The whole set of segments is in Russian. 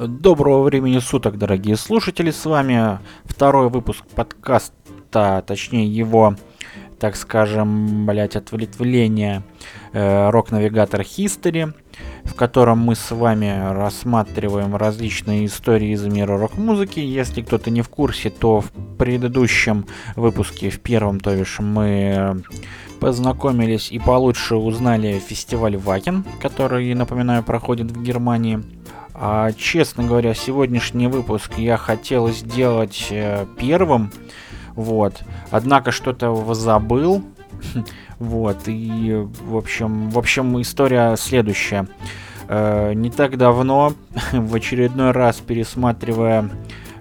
Доброго времени суток, дорогие слушатели, с вами второй выпуск подкаста, точнее его, так скажем, блять, ответвление э, Рок-навигатор History, в котором мы с вами рассматриваем различные истории из мира рок-музыки. Если кто-то не в курсе, то в предыдущем выпуске, в первом, то бишь, мы познакомились и получше узнали фестиваль Вакен, который, напоминаю, проходит в Германии. А, честно говоря, сегодняшний выпуск я хотел сделать э, первым, вот. Однако что-то забыл, вот. И, в общем, в общем, история следующая. Э, не так давно, в очередной раз пересматривая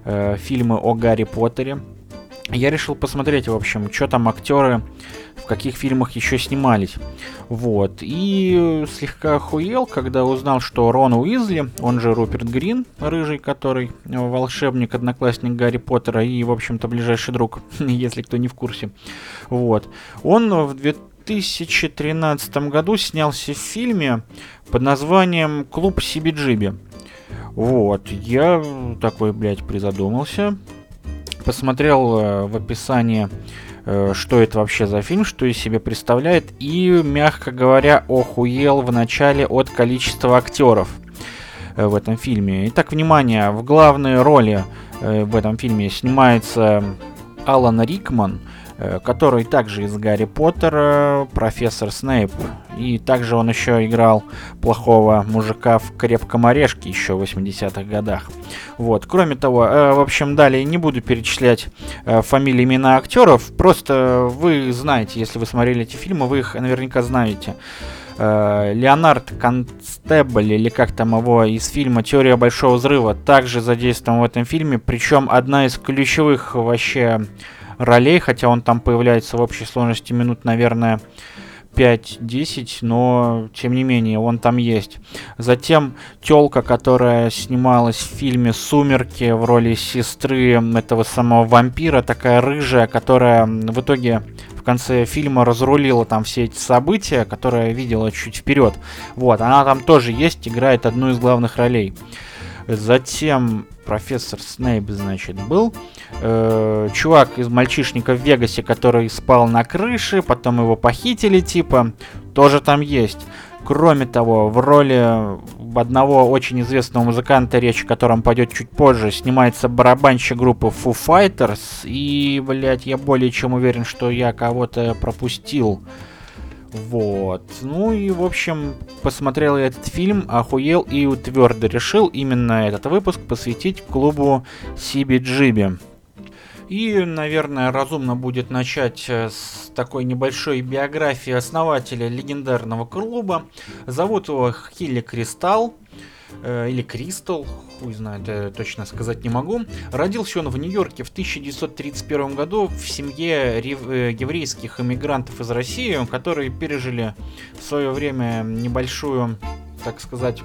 э, фильмы о Гарри Поттере, я решил посмотреть, в общем, что там актеры каких фильмах еще снимались. Вот. И слегка охуел, когда узнал, что Рон Уизли, он же Руперт Грин, рыжий, который волшебник, одноклассник Гарри Поттера и, в общем-то, ближайший друг, если кто не в курсе. Вот. Он в 2013 году снялся в фильме под названием «Клуб Сибиджиби». Вот, я такой, блядь, призадумался, посмотрел э, в описании Э, что это вообще за фильм, что из себя представляет, и, мягко говоря, охуел в начале от количества актеров э, в этом фильме. Итак, внимание, в главной роли э, в этом фильме снимается Алан Рикман – Э, который также из Гарри Поттера, профессор Снейп. И также он еще играл плохого мужика в «Крепком орешке» еще в 80-х годах. Вот. Кроме того, э, в общем, далее не буду перечислять э, фамилии, имена актеров, просто вы знаете, если вы смотрели эти фильмы, вы их наверняка знаете. Леонард Констебль, или как там его из фильма «Теория большого взрыва», также задействован в этом фильме, причем одна из ключевых вообще ролей, хотя он там появляется в общей сложности минут, наверное, 5-10, но тем не менее он там есть. Затем телка, которая снималась в фильме «Сумерки» в роли сестры этого самого вампира, такая рыжая, которая в итоге в конце фильма разрулила там все эти события, которые видела чуть вперед. Вот, она там тоже есть, играет одну из главных ролей. Затем профессор Снейп, значит, был. Э, чувак из мальчишника в Вегасе, который спал на крыше, потом его похитили, типа, тоже там есть. Кроме того, в роли одного очень известного музыканта, речь о котором пойдет чуть позже, снимается барабанщик группы Foo Fighters. И, блядь, я более чем уверен, что я кого-то пропустил. Вот. Ну и, в общем, посмотрел я этот фильм, охуел и твердо решил именно этот выпуск посвятить клубу CBGB. И, наверное, разумно будет начать э, с такой небольшой биографии основателя легендарного клуба. Зовут его Хилли Кристалл. Э, или Кристал, хуй знает, точно сказать не могу. Родился он в Нью-Йорке в 1931 году в семье э, еврейских иммигрантов из России, которые пережили в свое время небольшую, так сказать,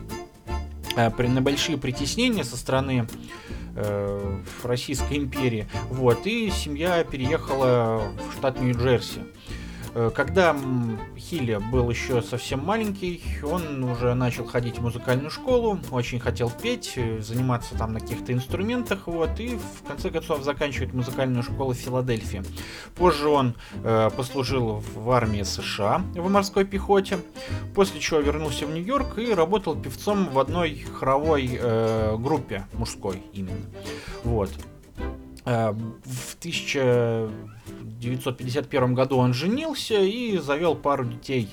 э, небольшие притеснения со стороны э, Российской империи. Вот, и семья переехала в штат Нью-Джерси. Э, когда Хилли был еще совсем маленький, он уже начал ходить в музыкальную школу, очень хотел петь, э, заниматься там на каких-то инструментах, вот, и в конце концов заканчивает музыкальную школу в Филадельфии. Позже он э, послужил в армии США в морской пехоте, после чего вернулся в Нью-Йорк и работал певцом в одной хоровой э, группе мужской именно. Вот. Э, в 1951 году он женился и завел пару детей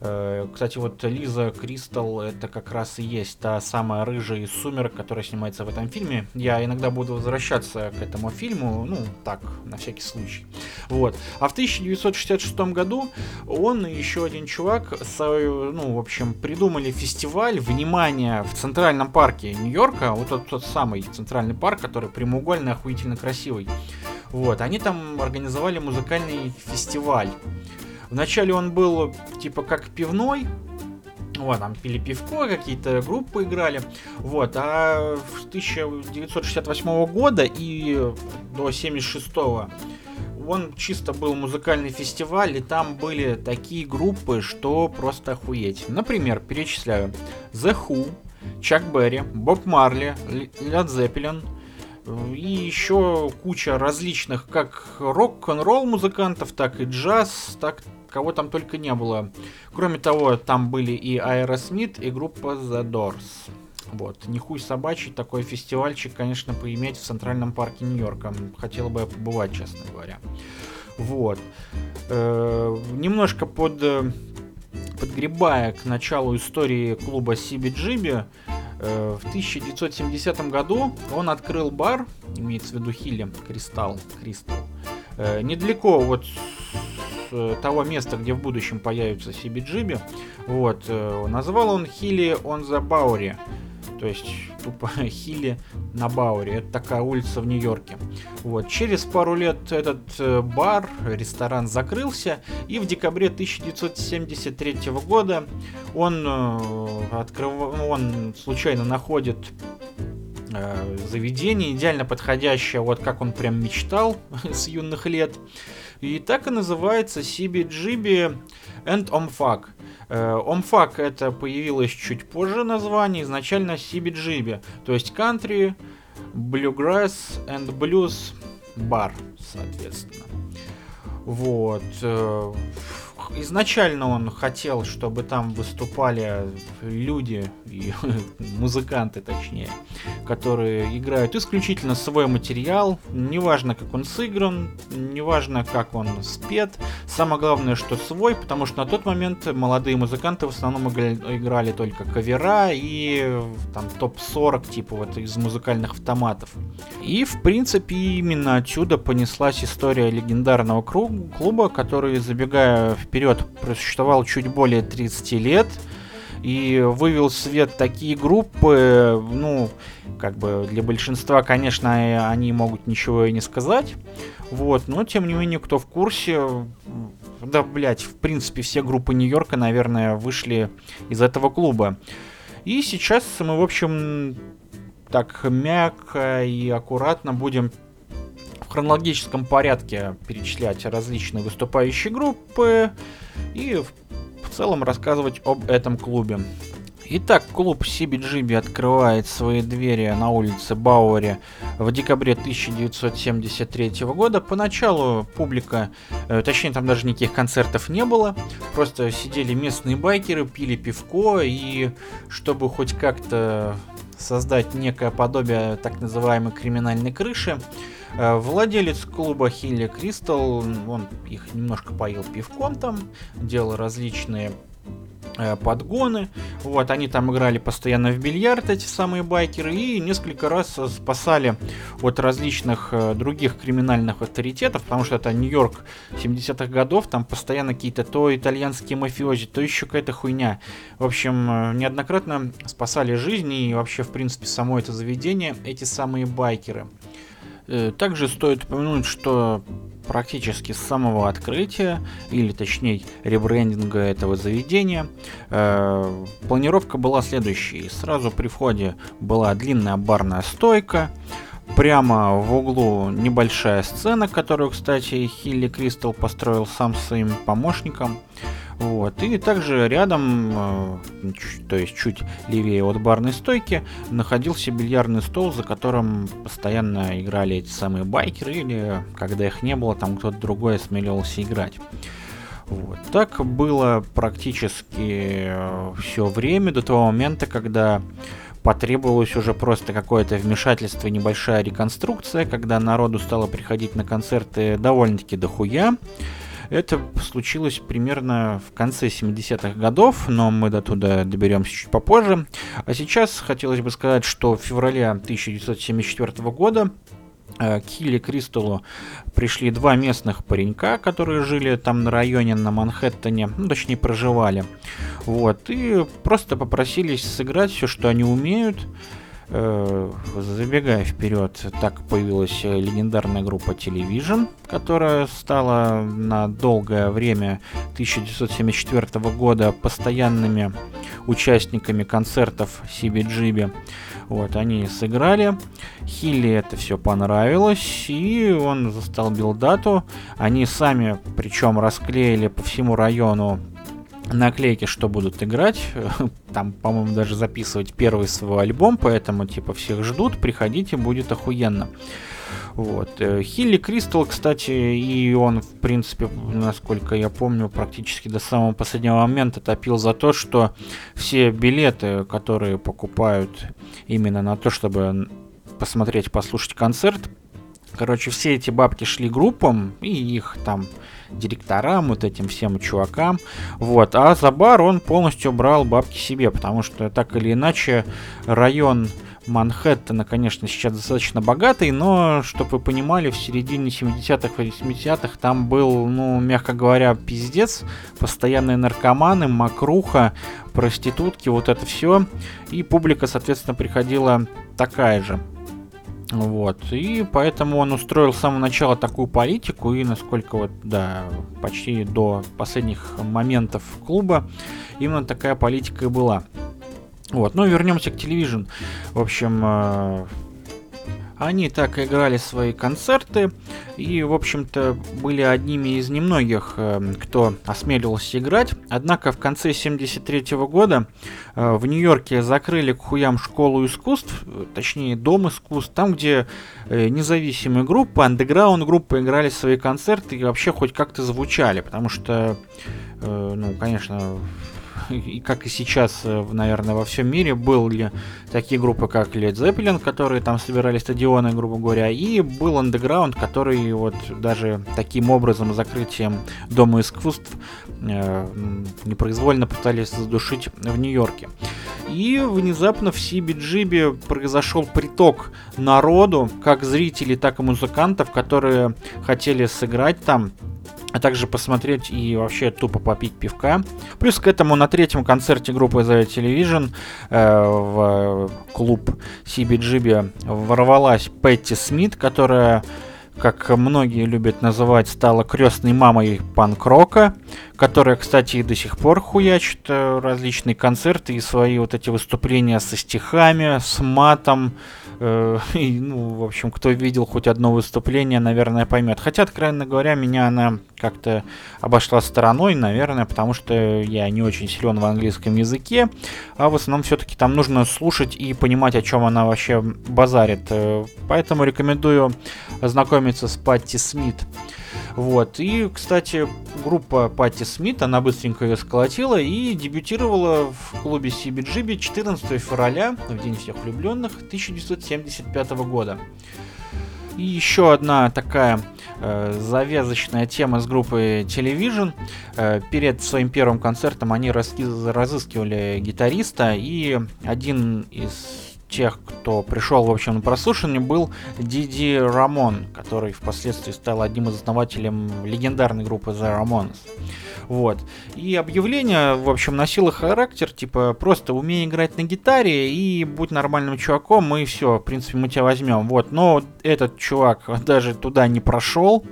кстати, вот Лиза Кристал это как раз и есть та самая рыжая из «Сумерок», которая снимается в этом фильме. Я иногда буду возвращаться к этому фильму, ну, так, на всякий случай. Вот. А в 1966 году он и еще один чувак, ну, в общем, придумали фестиваль «Внимание» в Центральном парке Нью-Йорка, вот тот, тот самый Центральный парк, который прямоугольный, охуительно красивый. Вот, они там организовали музыкальный фестиваль. Вначале он был типа как пивной, вот, там пили пивко, какие-то группы играли. Вот, а с 1968 года и до 76 он чисто был музыкальный фестиваль, и там были такие группы, что просто охуеть. Например, перечисляю. The Who, Чак Берри, Боб Марли, Лед Зеппелин и еще куча различных как рок-н-ролл музыкантов, так и джаз, так кого там только не было. Кроме того, там были и Aerosmith, и группа The Doors. Вот. Не хуй собачий, такой фестивальчик, конечно, поиметь в Центральном парке Нью-Йорка. Хотел бы я побывать, честно говоря. Вот. Э, немножко под, э, подгребая к началу истории клуба CBGB, э, в 1970 году он открыл бар, имеется в виду Хилли, Кристалл, Кристалл, э, недалеко вот э, того места, где в будущем появится CBGB. Вот, э, назвал он Хилли on the Bowery то есть тупо Хилли на Бауре. Это такая улица в Нью-Йорке. Вот. Через пару лет этот э, бар, ресторан закрылся, и в декабре 1973 года он, э, открыв... он случайно находит э, заведение, идеально подходящее, вот как он прям мечтал с юных лет. И так и называется CBGB and. Омфак э, это появилось чуть позже название, изначально CBGB, то есть Country, Bluegrass and Blues Bar, соответственно. Вот. Изначально он хотел, чтобы там выступали люди, и музыканты точнее, которые играют исключительно свой материал, неважно как он сыгран, неважно как он спет, самое главное, что свой, потому что на тот момент молодые музыканты в основном играли только кавера и там топ-40 типа вот из музыкальных автоматов. И в принципе именно отсюда понеслась история легендарного клуба, который, забегая вперед, просуществовал чуть более 30 лет, и вывел в свет такие группы, ну, как бы для большинства, конечно, они могут ничего и не сказать, вот, но тем не менее, кто в курсе, да, блять, в принципе, все группы Нью-Йорка, наверное, вышли из этого клуба. И сейчас мы, в общем, так мягко и аккуратно будем хронологическом порядке перечислять различные выступающие группы и в целом рассказывать об этом клубе. Итак, клуб CBGB открывает свои двери на улице Бауэре в декабре 1973 года. Поначалу публика, э, точнее там даже никаких концертов не было, просто сидели местные байкеры, пили пивко и чтобы хоть как-то создать некое подобие так называемой криминальной крыши, Владелец клуба Хилли Кристал, он их немножко поил пивком там, делал различные э, подгоны. Вот, они там играли постоянно в бильярд, эти самые байкеры, и несколько раз спасали от различных э, других криминальных авторитетов, потому что это Нью-Йорк 70-х годов, там постоянно какие-то то итальянские мафиози, то еще какая-то хуйня. В общем, неоднократно спасали жизни и вообще, в принципе, само это заведение, эти самые байкеры. Э, также стоит упомянуть, что практически с самого открытия, или точнее ребрендинга этого заведения, э, планировка была следующей. Сразу при входе была длинная барная стойка, прямо в углу небольшая сцена, которую, кстати, Хилли Кристал построил сам своим помощником. Вот. И также рядом, э, то есть чуть левее от барной стойки, находился бильярдный стол, за которым постоянно играли эти самые байкеры, или когда их не было, там кто-то другой осмеливался играть. Вот. Так было практически э, все время до того момента, когда потребовалось уже просто какое-то вмешательство, небольшая реконструкция, когда народу стало приходить на концерты довольно-таки дохуя. Это случилось примерно в конце 70-х годов, но мы до туда доберемся чуть попозже. А сейчас хотелось бы сказать, что в феврале 1974 года э, к Хилли Кристаллу пришли два местных паренька, которые жили там на районе на Манхэттене, ну, точнее проживали. Вот, и просто попросились сыграть все, что они умеют. Э, забегая вперед, так появилась легендарная группа Television, которая стала на долгое время 1974 года постоянными участниками концертов CBGB. Вот, они сыграли. Хилли это все понравилось, и он застолбил дату. Они сами, причем, расклеили по всему району наклейки, что будут играть. Там, по-моему, даже записывать первый свой альбом, поэтому, типа, всех ждут, приходите, будет охуенно. Вот. Э, Хилли Кристал, кстати, и он, в принципе, насколько я помню, практически до самого последнего момента топил за то, что все билеты, которые покупают именно на то, чтобы посмотреть, послушать концерт, короче, все эти бабки шли группам, и их там директорам, вот этим всем чувакам. Вот. А за бар он полностью брал бабки себе, потому что так или иначе район Манхэттена, конечно, сейчас достаточно богатый, но, чтобы вы понимали, в середине 70-х, 80-х там был, ну, мягко говоря, пиздец, постоянные наркоманы, макруха, проститутки, вот это все. И публика, соответственно, приходила такая же. Вот. И поэтому он устроил с самого начала такую политику, и насколько вот, да, почти до последних моментов клуба именно такая политика и была. Вот, но вернемся к телевизион. В общем, э, они так играли свои концерты и, в общем-то, были одними из немногих, э, кто осмеливался играть. Однако в конце 73 года э, в Нью-Йорке закрыли к хуям школу искусств, точнее дом искусств, там, где э, независимые группы, андеграунд группы играли свои концерты и вообще хоть как-то звучали, потому что, ну, конечно, и как и сейчас, э, наверное, во всем мире, были такие группы, как Led Zeppelin, которые там собирали стадионы, грубо говоря, и был андеграунд, который вот даже таким образом, закрытием Дома искусств, э, непроизвольно пытались задушить в Нью-Йорке. И внезапно в CBGB произошел приток народу, как зрителей, так и музыкантов, которые хотели сыграть там а также посмотреть и вообще тупо попить пивка. Плюс к этому на третьем концерте группы The Television э, в клуб CBGB ворвалась Пэтти Смит, которая как многие любят называть, стала крестной мамой панк-рока, которая, кстати, и до сих пор хуячит э, различные концерты и свои вот эти выступления со стихами, с матом, и, ну, в общем, кто видел хоть одно выступление, наверное, поймет. Хотя, откровенно говоря, меня она как-то обошла стороной, наверное, потому что я не очень силен в английском языке, а в основном все-таки там нужно слушать и понимать, о чем она вообще базарит. Э, поэтому рекомендую ознакомиться с Патти Смит. Вот. И, кстати, группа Патти Смит, она быстренько ее сколотила и дебютировала в клубе CBGB 14 февраля, в День всех влюбленных, 1975 года. И еще одна такая э, завязочная тема с группой Television. Э, перед своим первым концертом они разыскивали гитариста, и один из тех, кто пришел, в общем, на прослушивание, был Диди Рамон, который впоследствии стал одним из основателей легендарной группы The Ramones. Вот. И объявление, в общем, носило характер, типа, просто умей играть на гитаре и будь нормальным чуваком, и все, в принципе, мы тебя возьмем. Вот. Но этот чувак даже туда не прошел.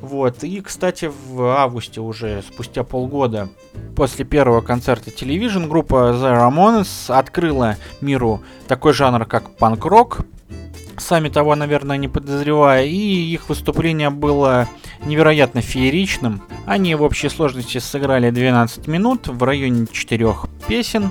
Вот. И, кстати, в августе уже, спустя полгода после первого концерта Television, группа The Ramones открыла миру такой жанр, как панк-рок, сами того, наверное, не подозревая, и их выступление было невероятно фееричным. Они в общей сложности сыграли 12 минут в районе 4 песен.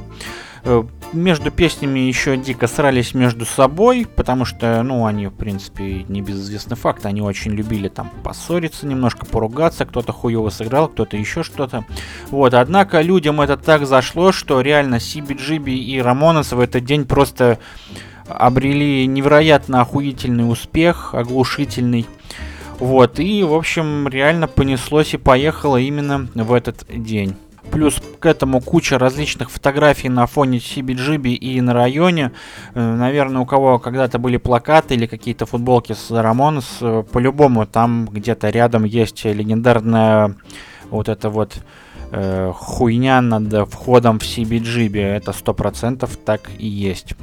Э, между песнями еще дико срались между собой, потому что, ну, они, в принципе, не безызвестный факт, они очень любили там поссориться немножко, поругаться, кто-то хуево сыграл, кто-то еще что-то. Вот, однако людям это так зашло, что реально CBGB и Рамонес в этот день просто обрели невероятно охуительный успех, оглушительный. Вот, и, в общем, реально понеслось и поехало именно в этот день. Плюс к этому куча различных фотографий на фоне CBGB и на районе. Э, наверное, у кого когда-то были плакаты или какие-то футболки с Рамонс, э, по-любому там где-то рядом есть легендарная вот эта вот э, хуйня над входом в CBGB. Это сто процентов так и есть.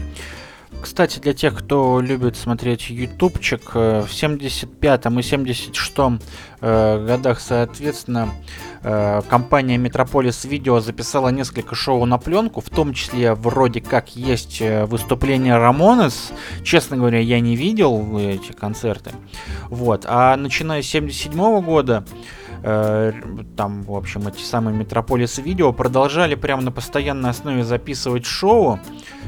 Кстати, для тех, кто любит смотреть ютубчик, э, в 75 и 76 э, годах, соответственно, э, компания Metropolis Video записала несколько шоу на пленку, в том числе вроде как есть выступление Рамонес. Честно говоря, я не видел эти концерты. Вот. А начиная с 77 года э, там, в общем, эти самые Метрополисы видео продолжали прямо на постоянной основе записывать шоу,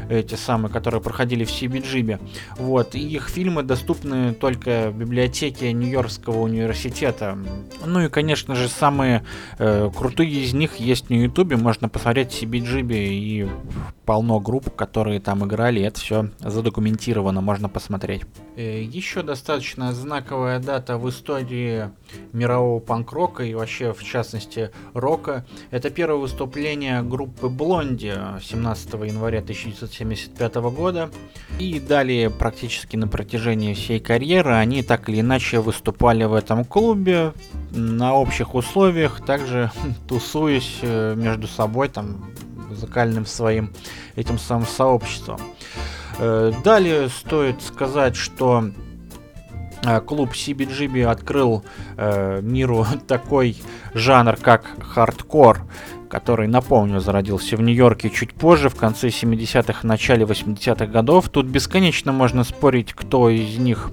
эти самые, которые проходили в CBGB. Вот, и их фильмы доступны только в библиотеке Нью-Йоркского университета. Ну и, конечно же, самые э, крутые из них есть на Ютубе, можно посмотреть CBGB и полно групп, которые там играли, это все задокументировано, можно посмотреть. Э, еще достаточно знаковая дата в истории мирового панк-рока и вообще, в частности, рока. Это первое выступление группы Блонди 17 января 1975 года. И далее практически на протяжении всей карьеры они так или иначе выступали в этом клубе на общих условиях, также тусуясь э, между собой, там, музыкальным своим этим самым сообществом. Э, далее стоит сказать, что клуб CBGB открыл э, миру такой жанр, как хардкор, который, напомню, зародился в Нью-Йорке чуть позже, в конце 70-х, начале 80-х годов. Тут бесконечно можно спорить, кто из них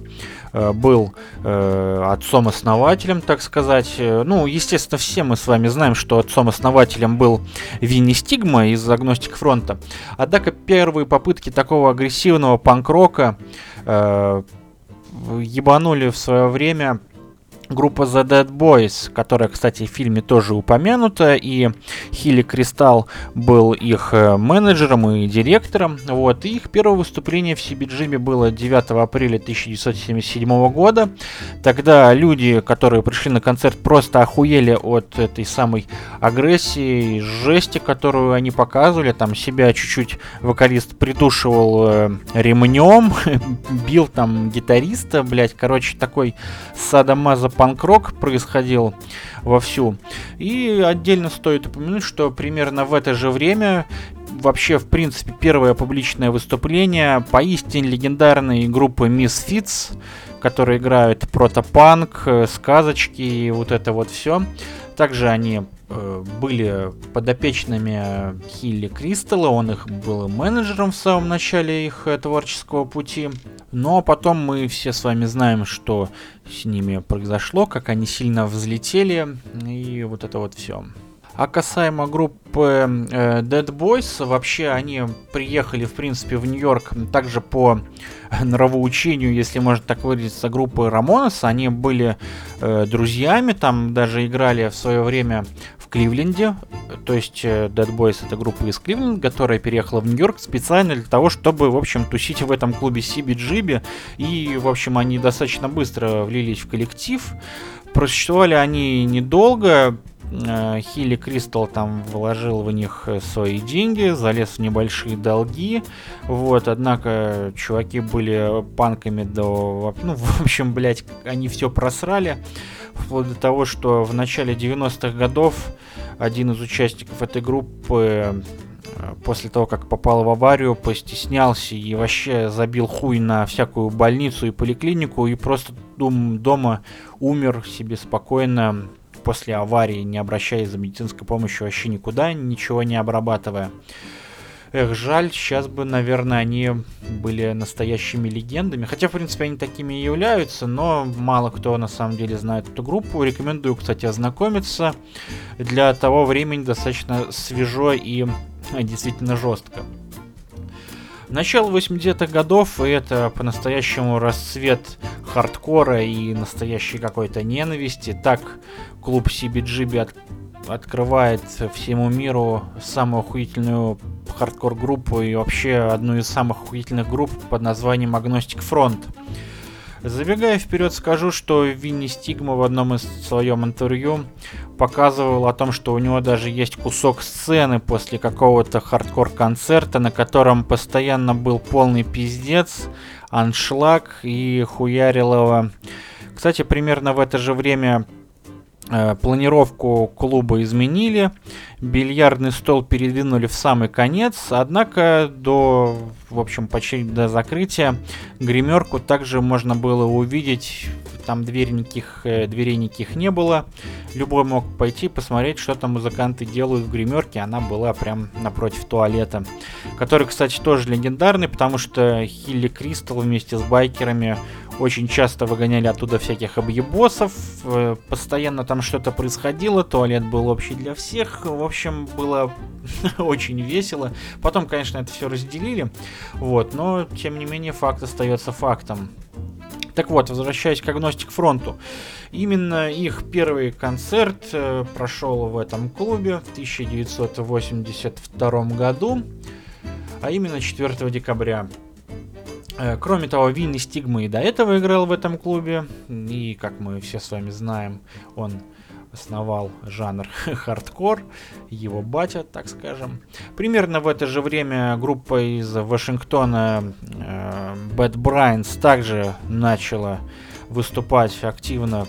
Э, был э, отцом-основателем, так сказать. Э, ну, естественно, все мы с вами знаем, что отцом-основателем был Винни Стигма из Agnostic Front а. Однако первые попытки такого агрессивного панк-рока э, ебанули в свое время группа The Dead Boys, которая, кстати, в фильме тоже упомянута, и Хилли Кристалл был их э, менеджером и директором. Вот, и их первое выступление в CBGB было 9 апреля 1977 года. Тогда люди, которые пришли на концерт, просто охуели от этой самой агрессии, жести, которую они показывали. Там себя чуть-чуть вокалист придушивал э, ремнем, бил там гитариста, блять, короче, такой садомазо панк-рок происходил вовсю. И отдельно стоит упомянуть, что примерно в это же время вообще, в принципе, первое публичное выступление поистине легендарной группы Misfits, которые играют протопанк, э, сказочки и вот это вот все. Также они были подопечными Хилли Кристалла, он их был менеджером в самом начале их э, творческого пути. Но потом мы все с вами знаем, что с ними произошло, как они сильно взлетели, и вот это вот все. А касаемо группы э, Dead Boys, вообще они приехали, в принципе, в Нью-Йорк также по нравоучению, если можно так выразиться, группы Рамонес. Они были э, друзьями, там даже играли в свое время в Кливленде. То есть э, Dead Boys это группа из Кливленда, которая переехала в Нью-Йорк специально для того, чтобы, в общем, тусить в этом клубе CBGB. И, в общем, они достаточно быстро влились в коллектив. Просуществовали они недолго, Хилли Кристал там вложил в них э, свои деньги, залез в небольшие долги. Вот, однако чуваки были панками до... Ну, в общем, блядь, они все просрали. Вплоть до того, что в начале 90-х годов один из участников этой группы э, после того, как попал в аварию, постеснялся и вообще забил хуй на всякую больницу и поликлинику и просто дома умер себе спокойно после аварии, не обращаясь за медицинской помощью вообще никуда, ничего не обрабатывая. Эх, жаль, сейчас бы, наверное, они были настоящими легендами. Хотя, в принципе, они такими и являются, но мало кто на самом деле знает эту группу. Рекомендую, кстати, ознакомиться. Для того времени достаточно свежо и действительно жестко. Начало 80-х годов, и это по-настоящему расцвет хардкора и настоящей какой-то ненависти. Так клуб CBGB от, открывает всему миру самую охуительную хардкор-группу и вообще одну из самых охуительных групп под названием Agnostic Front. Забегая вперед, скажу, что Винни Стигма в одном из своем интервью показывал о том, что у него даже есть кусок сцены после какого-то хардкор-концерта, на котором постоянно был полный пиздец, аншлаг и хуярилово. Кстати, примерно в это же время планировку клуба изменили, бильярдный стол передвинули в самый конец, однако до, в общем, почти до закрытия гримерку также можно было увидеть, там дверь никаких, э, дверей никаких не было, любой мог пойти посмотреть, что там музыканты делают в гримерке, она была прям напротив туалета, который, кстати, тоже легендарный, потому что Хилли Кристал вместе с байкерами очень часто выгоняли оттуда всяких объебосов, э, постоянно там что-то происходило, туалет был общий для всех, в общем, было очень весело. Потом, конечно, это все разделили, вот, но, тем не менее, факт остается фактом. Так вот, возвращаясь к Агностик Фронту. Именно их первый концерт э, прошел в этом клубе в 1982 году, а именно 4 декабря. Э, кроме того, Винни Стигма и до этого играл в этом клубе, и, как мы все с вами знаем, он основал жанр хардкор, его батя, так скажем. Примерно в это же время группа из Вашингтона э, Bad Brains также начала выступать активно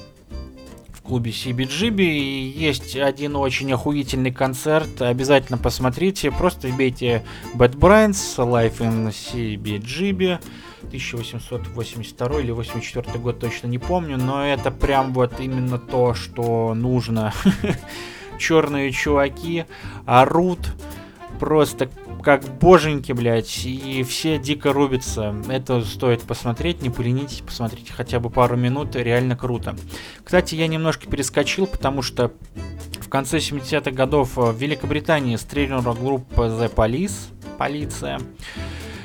в клубе CBGB. И есть один очень охуительный концерт, обязательно посмотрите, просто вбейте Bad Brains, Life in CBGB. 1882 или 84 год, точно не помню, но это прям вот именно то, что нужно. Черные чуваки орут просто как боженьки, блядь, и все дико рубятся. Это стоит посмотреть, не поленитесь, посмотрите хотя бы пару минут, реально круто. Кстати, я немножко перескочил, потому что в конце 70-х годов в Великобритании стрельнула группа The Police, полиция,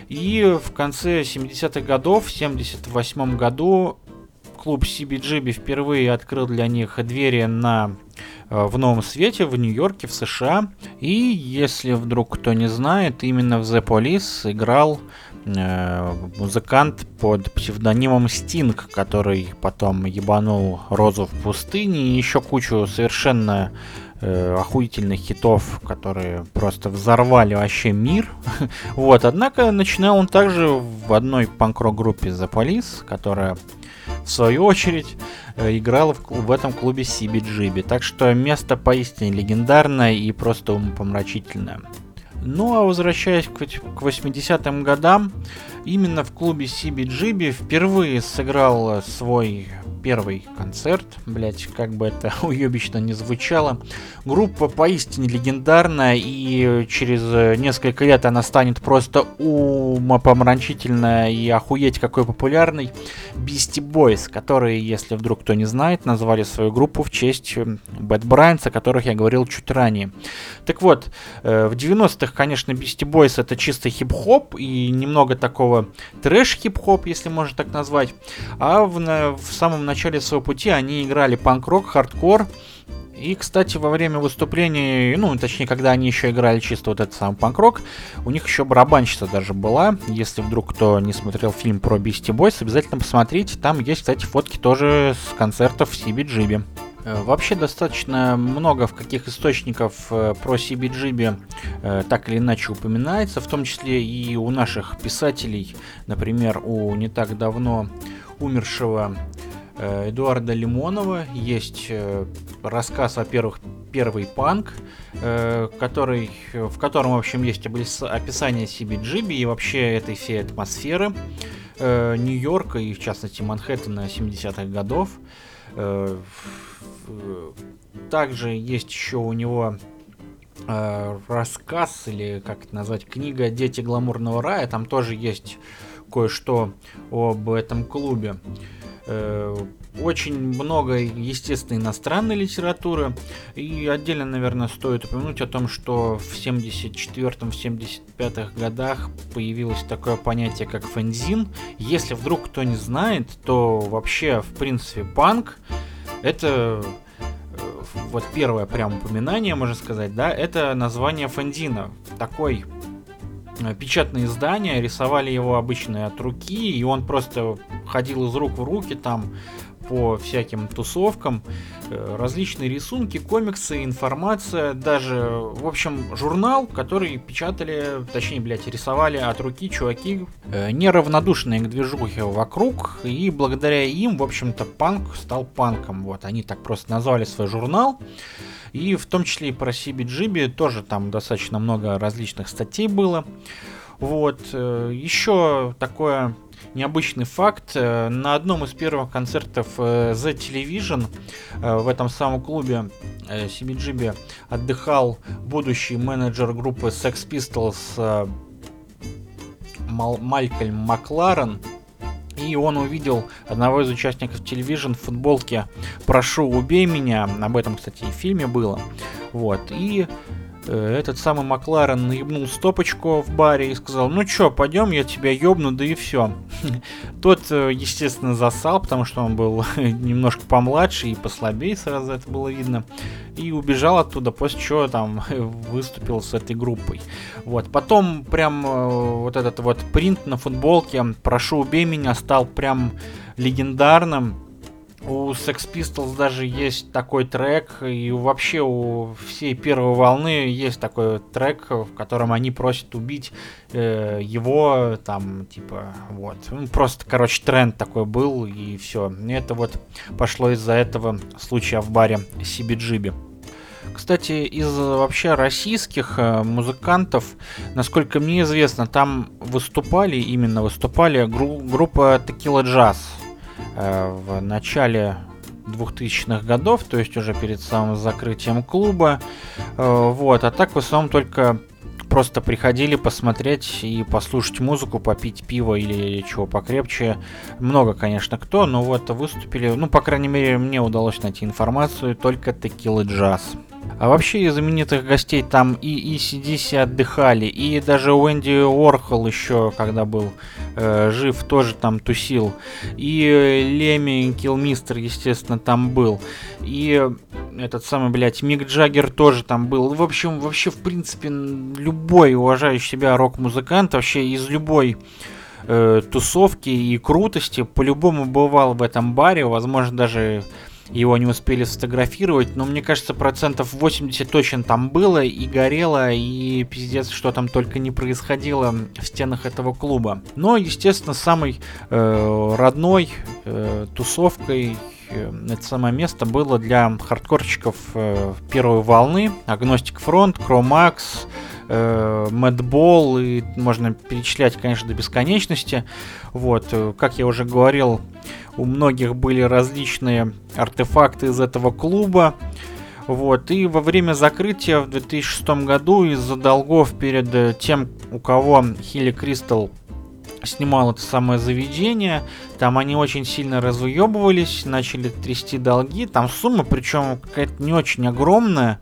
и в конце 70-х годов, в 78 году, клуб CBGB впервые открыл для них двери на э, в новом свете в Нью-Йорке, в США. И если вдруг кто не знает, именно в The Police играл э, музыкант под псевдонимом Sting, который потом ебанул Розу в пустыне и еще кучу совершенно э, охуительных хитов, которые просто взорвали вообще мир. вот, однако начинал он также в одной панк-рок группе The Police, которая в свою очередь э, играла в, в этом клубе CBGB. Так что место поистине легендарное и просто умопомрачительное. Ну а возвращаясь к, к 80-м годам, именно в клубе CBGB впервые сыграл свой первый концерт, блять, как бы это уебично не звучало. Группа поистине легендарная, и через несколько лет она станет просто умопомрачительная и охуеть какой популярной. Beastie Boys, которые, если вдруг кто не знает, назвали свою группу в честь Бэт Брайанс, о которых я говорил чуть ранее. Так вот, э, в 90-х, конечно, Beastie Boys это чисто хип-хоп и немного такого трэш-хип-хоп, если можно так назвать. А в, в самом начале своего пути они играли панк-рок, хардкор. И, кстати, во время выступлений, ну, точнее, когда они еще играли чисто вот этот сам панк-рок, у них еще барабанщица даже была. Если вдруг кто не смотрел фильм про Beastie Boys, обязательно посмотрите. Там есть, кстати, фотки тоже с концертов в CBGB. Э, вообще достаточно много в каких источников э, про CBGB э, так или иначе упоминается, в том числе и у наших писателей, например, у не так давно умершего Эдуарда Лимонова есть э, рассказ, во-первых, «Первый панк», э, который, в котором, в общем, есть описание CBGB и вообще этой всей атмосферы Нью-Йорка и, в частности, Манхэттена 70-х годов. Также есть еще у него рассказ, или как это назвать, книга «Дети гламурного рая». Там тоже есть кое-что об этом клубе. Э, очень много, естественно, иностранной литературы. И отдельно, наверное, стоит упомянуть о том, что в 74-75 годах появилось такое понятие, как фэнзин. Если вдруг кто не знает, то вообще, в принципе, панк это э, вот первое прям упоминание, можно сказать, да, это название фэнзина. Такой Э, печатные издания, рисовали его обычно от руки, и он просто ходил из рук в руки там по всяким тусовкам, э, различные рисунки, комиксы, информация, даже, в общем, журнал, который печатали, точнее, блядь, рисовали от руки чуваки, э, неравнодушные к движухе вокруг, и благодаря им, в общем-то, панк стал панком, вот, они так просто назвали свой журнал, и в том числе и про CBGB тоже там достаточно много различных статей было. Вот. Э, Еще такое необычный факт. Э, на одном из первых концертов э, The Television в этом самом клубе CBGB отдыхал будущий менеджер группы Sex Pistols Малькольм Макларен. И он увидел одного из участников телевизион в футболке «Прошу, убей меня». Об этом, кстати, и в фильме было. Вот. И Э, этот самый Макларен наебнул стопочку в баре и сказал, ну чё, пойдем, я тебя ёбну, да и все. Тот, э, естественно, засал, потому что он был немножко помладше и послабее, сразу это было видно. И убежал оттуда, после чего там выступил с этой группой. Вот. Потом прям э, вот этот вот принт на футболке «Прошу, убей меня» стал прям легендарным у Sex Pistols даже есть такой трек, и вообще у всей первой волны есть такой трек, в котором они просят убить э, его, там, типа, вот. Ну, просто, короче, тренд такой был, и все. Это вот пошло из-за этого случая в баре CBGB. Кстати, из вообще российских э, музыкантов, насколько мне известно, там выступали, именно выступали гру- группа Tequila Jazz. Э, в начале 2000-х годов, то есть уже перед самым закрытием клуба. Э, вот, а так в основном только просто приходили посмотреть и послушать музыку, попить пиво или чего покрепче. Много, конечно, кто, но вот выступили, ну, по крайней мере, мне удалось найти информацию, только Текилы Джаз. А вообще из знаменитых гостей там и ECDC отдыхали, и даже Уэнди Уорхол еще, когда был э, жив, тоже там тусил. И Леми Килмистер, естественно, там был. И этот самый, блядь, Мик Джаггер тоже там был. В общем, вообще, в принципе, любой уважающий себя рок-музыкант, вообще из любой э, тусовки и крутости по-любому бывал в этом баре, возможно, даже его не успели сфотографировать, но мне кажется, процентов 80 точно там было, и горело, и пиздец, что там только не происходило в стенах этого клуба. Но, естественно, самой э, родной э, тусовкой э, это самое место было для хардкорщиков э, первой волны, Агностик Фронт, Кромакс, Мэдбол, и можно перечислять, конечно, до бесконечности. Вот, э, как я уже говорил, у многих были различные артефакты из этого клуба. Вот, и во время закрытия в 2006 году из-за долгов перед э, тем, у кого Хилли Кристал снимал это самое заведение, там они очень сильно разуебывались, начали трясти долги, там сумма, причем какая-то не очень огромная,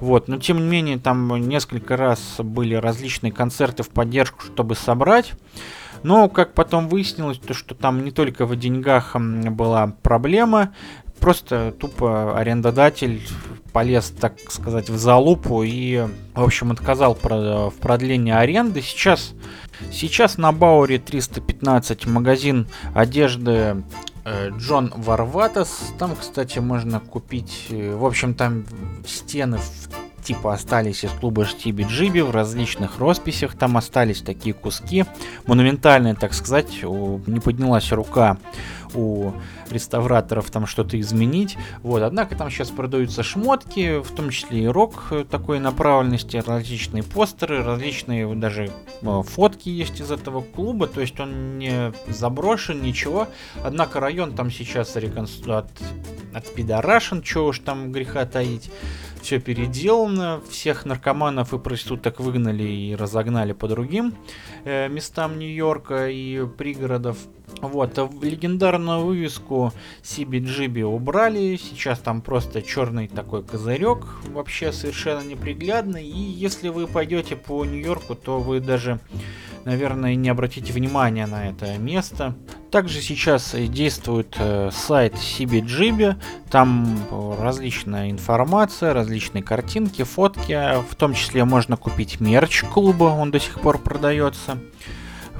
вот, но тем не менее там несколько раз были различные концерты в поддержку, чтобы собрать. Но, как потом выяснилось, то, что там не только в деньгах была проблема, просто тупо арендодатель полез, так сказать, в залупу и, в общем, отказал в продлении аренды. Сейчас, сейчас на Бауре 315 магазин одежды Джон Варватас. Там, кстати, можно купить, э, в общем, там стены в типа остались из клуба Штиби Джиби в различных росписях, там остались такие куски, монументальные, так сказать, не поднялась рука у реставраторов там что-то изменить. Вот, однако там сейчас продаются шмотки, в том числе и рок такой направленности, различные постеры, различные даже э, фотки есть из этого клуба, то есть он не заброшен, ничего. Однако район там сейчас реконстру... от, отпидорашен, чего уж там греха таить все переделано, всех наркоманов и проституток выгнали и разогнали по другим э, местам Нью-Йорка и пригородов. Вот, а легендарную вывеску CBGB убрали, сейчас там просто черный такой козырек, вообще совершенно неприглядный, и если вы пойдете по Нью-Йорку, то вы даже наверное, не обратите внимания на это место. Также сейчас действует э, сайт CBGB, там различная информация, различные картинки, фотки, в том числе можно купить мерч клуба, он до сих пор продается.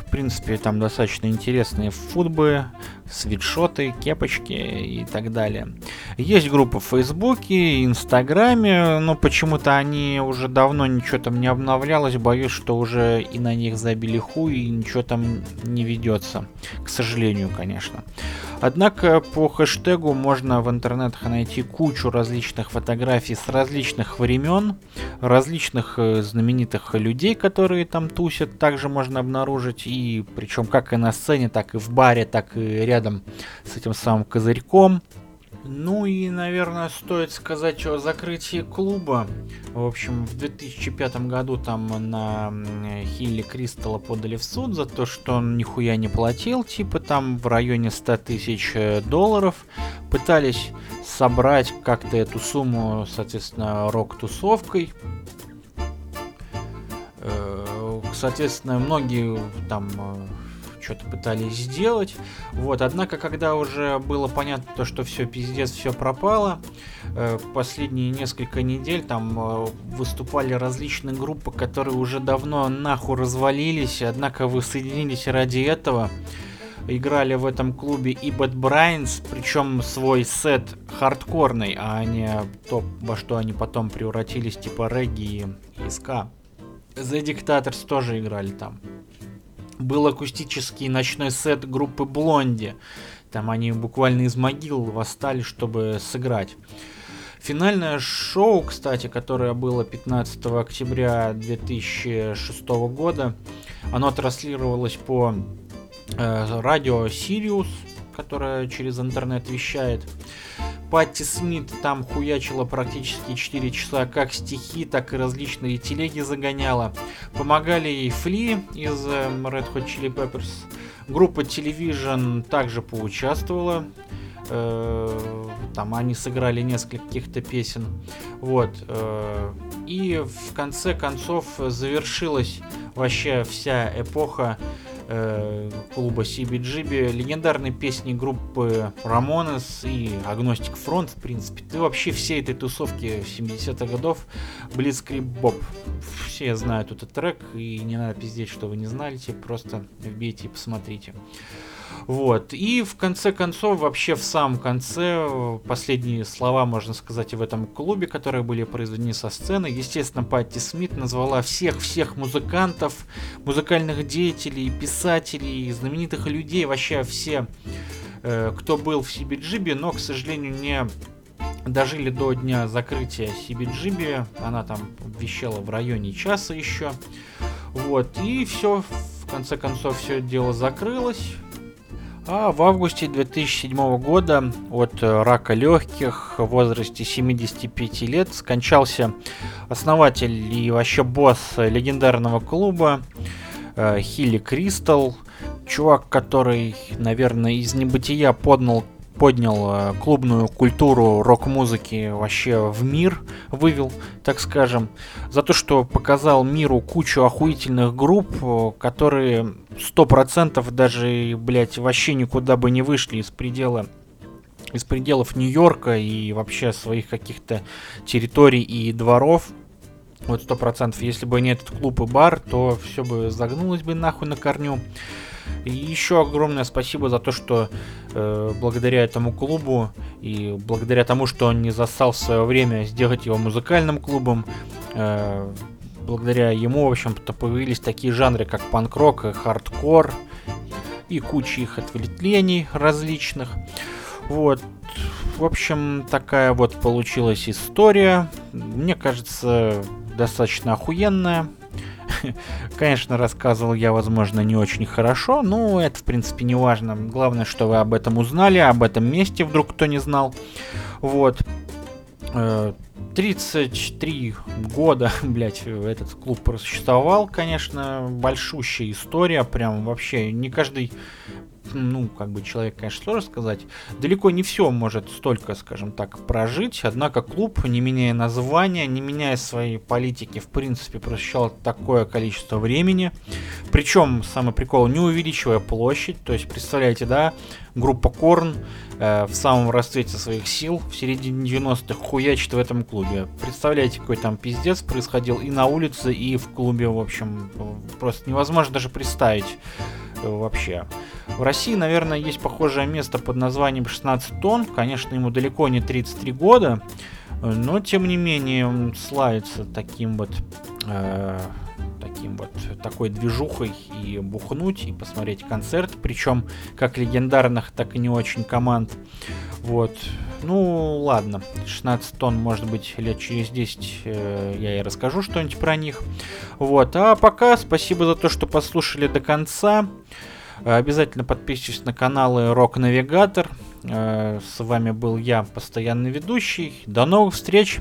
В принципе, там достаточно интересные футбы, свитшоты, кепочки и так далее. Есть группа в Фейсбуке, Инстаграме, но почему-то они уже давно ничего там не обновлялось, боюсь, что уже и на них забили хуй, и ничего там не ведется. К сожалению, конечно. Однако по хэштегу можно в интернетах найти кучу различных фотографий с различных времен, различных э, знаменитых людей, которые там тусят, также можно обнаружить, и причем как и на сцене, так и в баре, так и рядом с этим самым козырьком. Ну и, наверное, стоит сказать о закрытии клуба. В общем, в 2005 году там на Хилли Кристалла подали в суд за то, что он нихуя не платил, типа там в районе 100 тысяч э, долларов. Пытались собрать как-то эту сумму, соответственно, рок-тусовкой. Э, соответственно, многие там э, что-то пытались сделать. Вот, однако, когда уже было понятно, то, что все пиздец, все пропало, э, последние несколько недель там э, выступали различные группы, которые уже давно нахуй развалились, однако воссоединились ради этого. Играли в этом клубе и Bad Brains, причем свой сет хардкорный, а не то, во что они потом превратились, типа регги и ска. The Dictators тоже играли там был акустический ночной сет группы Блонди. Там они буквально из могил восстали, чтобы сыграть. Финальное шоу, кстати, которое было 15 октября 2006 года, оно транслировалось по э, радио Sirius, которое через интернет вещает. Патти Смит там хуячила практически 4 часа как стихи, так и различные телеги загоняла. Помогали ей Фли из эм, Red Hot Chili Peppers. Группа Television также поучаствовала. Э, там они сыграли несколько каких-то песен. Вот. Э, и в конце концов завершилась вообще вся эпоха э, клуба CBGB, легендарные песни группы Ramones и Agnostic Front, в принципе, ты вообще все этой тусовки 70-х годов Blitzkrieg Bob. Все знают этот трек, и не надо пиздеть, что вы не типа, просто вбейте и посмотрите. Вот. И в конце концов, вообще в самом конце, последние слова, можно сказать, и в этом клубе, которые были произведены со сцены. Естественно, Патти Смит назвала всех-всех музыкантов, музыкальных деятелей, писателей, знаменитых людей, вообще все, э, кто был в CBGB, но, к сожалению, не дожили до дня закрытия CBGB. Она там вещала в районе часа еще. Вот, и все, в конце концов, все дело закрылось. А в августе 2007 года от э, рака легких в возрасте 75 лет скончался основатель и вообще босс легендарного клуба э, Хилли Кристал. Чувак, который, наверное, из небытия поднял поднял э, клубную культуру рок-музыки вообще в мир, вывел, так скажем, за то, что показал миру кучу охуительных групп, э, которые сто процентов даже, блядь, вообще никуда бы не вышли из предела из пределов Нью-Йорка и вообще своих каких-то территорий и дворов. Вот сто процентов, если бы не этот клуб и бар, то все бы загнулось бы нахуй на корню. И еще огромное спасибо за то, что э, благодаря этому клубу и благодаря тому, что он не засал в свое время сделать его музыкальным клубом, э, благодаря ему, в общем-то, появились такие жанры, как панк-рок и хардкор, и куча их ответвлений различных. Вот. В общем, такая вот получилась история. Мне кажется, достаточно охуенная. Конечно, рассказывал я, возможно, не очень хорошо, но это, в принципе, не важно. Главное, что вы об этом узнали, об этом месте вдруг кто не знал. Вот. 33 э, года, блять, этот клуб просуществовал, конечно, большущая история, прям вообще не каждый ну, как бы человек, конечно, сложно сказать, далеко не все может столько, скажем так, прожить, однако клуб, не меняя названия, не меняя своей политики, в принципе, просуществовал такое количество времени, причем, самый прикол, не увеличивая площадь, то есть, представляете, да, группа Корн э, в самом расцвете своих сил в середине 90-х хуячит в этом клубе. Представляете, какой там пиздец происходил и на улице, и в клубе, в общем, просто невозможно даже представить вообще. В России, наверное, есть похожее место под названием 16 тонн. Конечно, ему далеко не 33 года, но тем не менее он славится таким вот э, таким вот такой движухой и бухнуть и посмотреть концерт, причем как легендарных, так и не очень команд. Вот. Ну, ладно, 16 тонн, может быть, лет через 10 э, я и расскажу что-нибудь про них. Вот, а пока спасибо за то, что послушали до конца. Обязательно подписывайтесь на каналы Рок Навигатор. Э, с вами был я, постоянный ведущий. До новых встреч.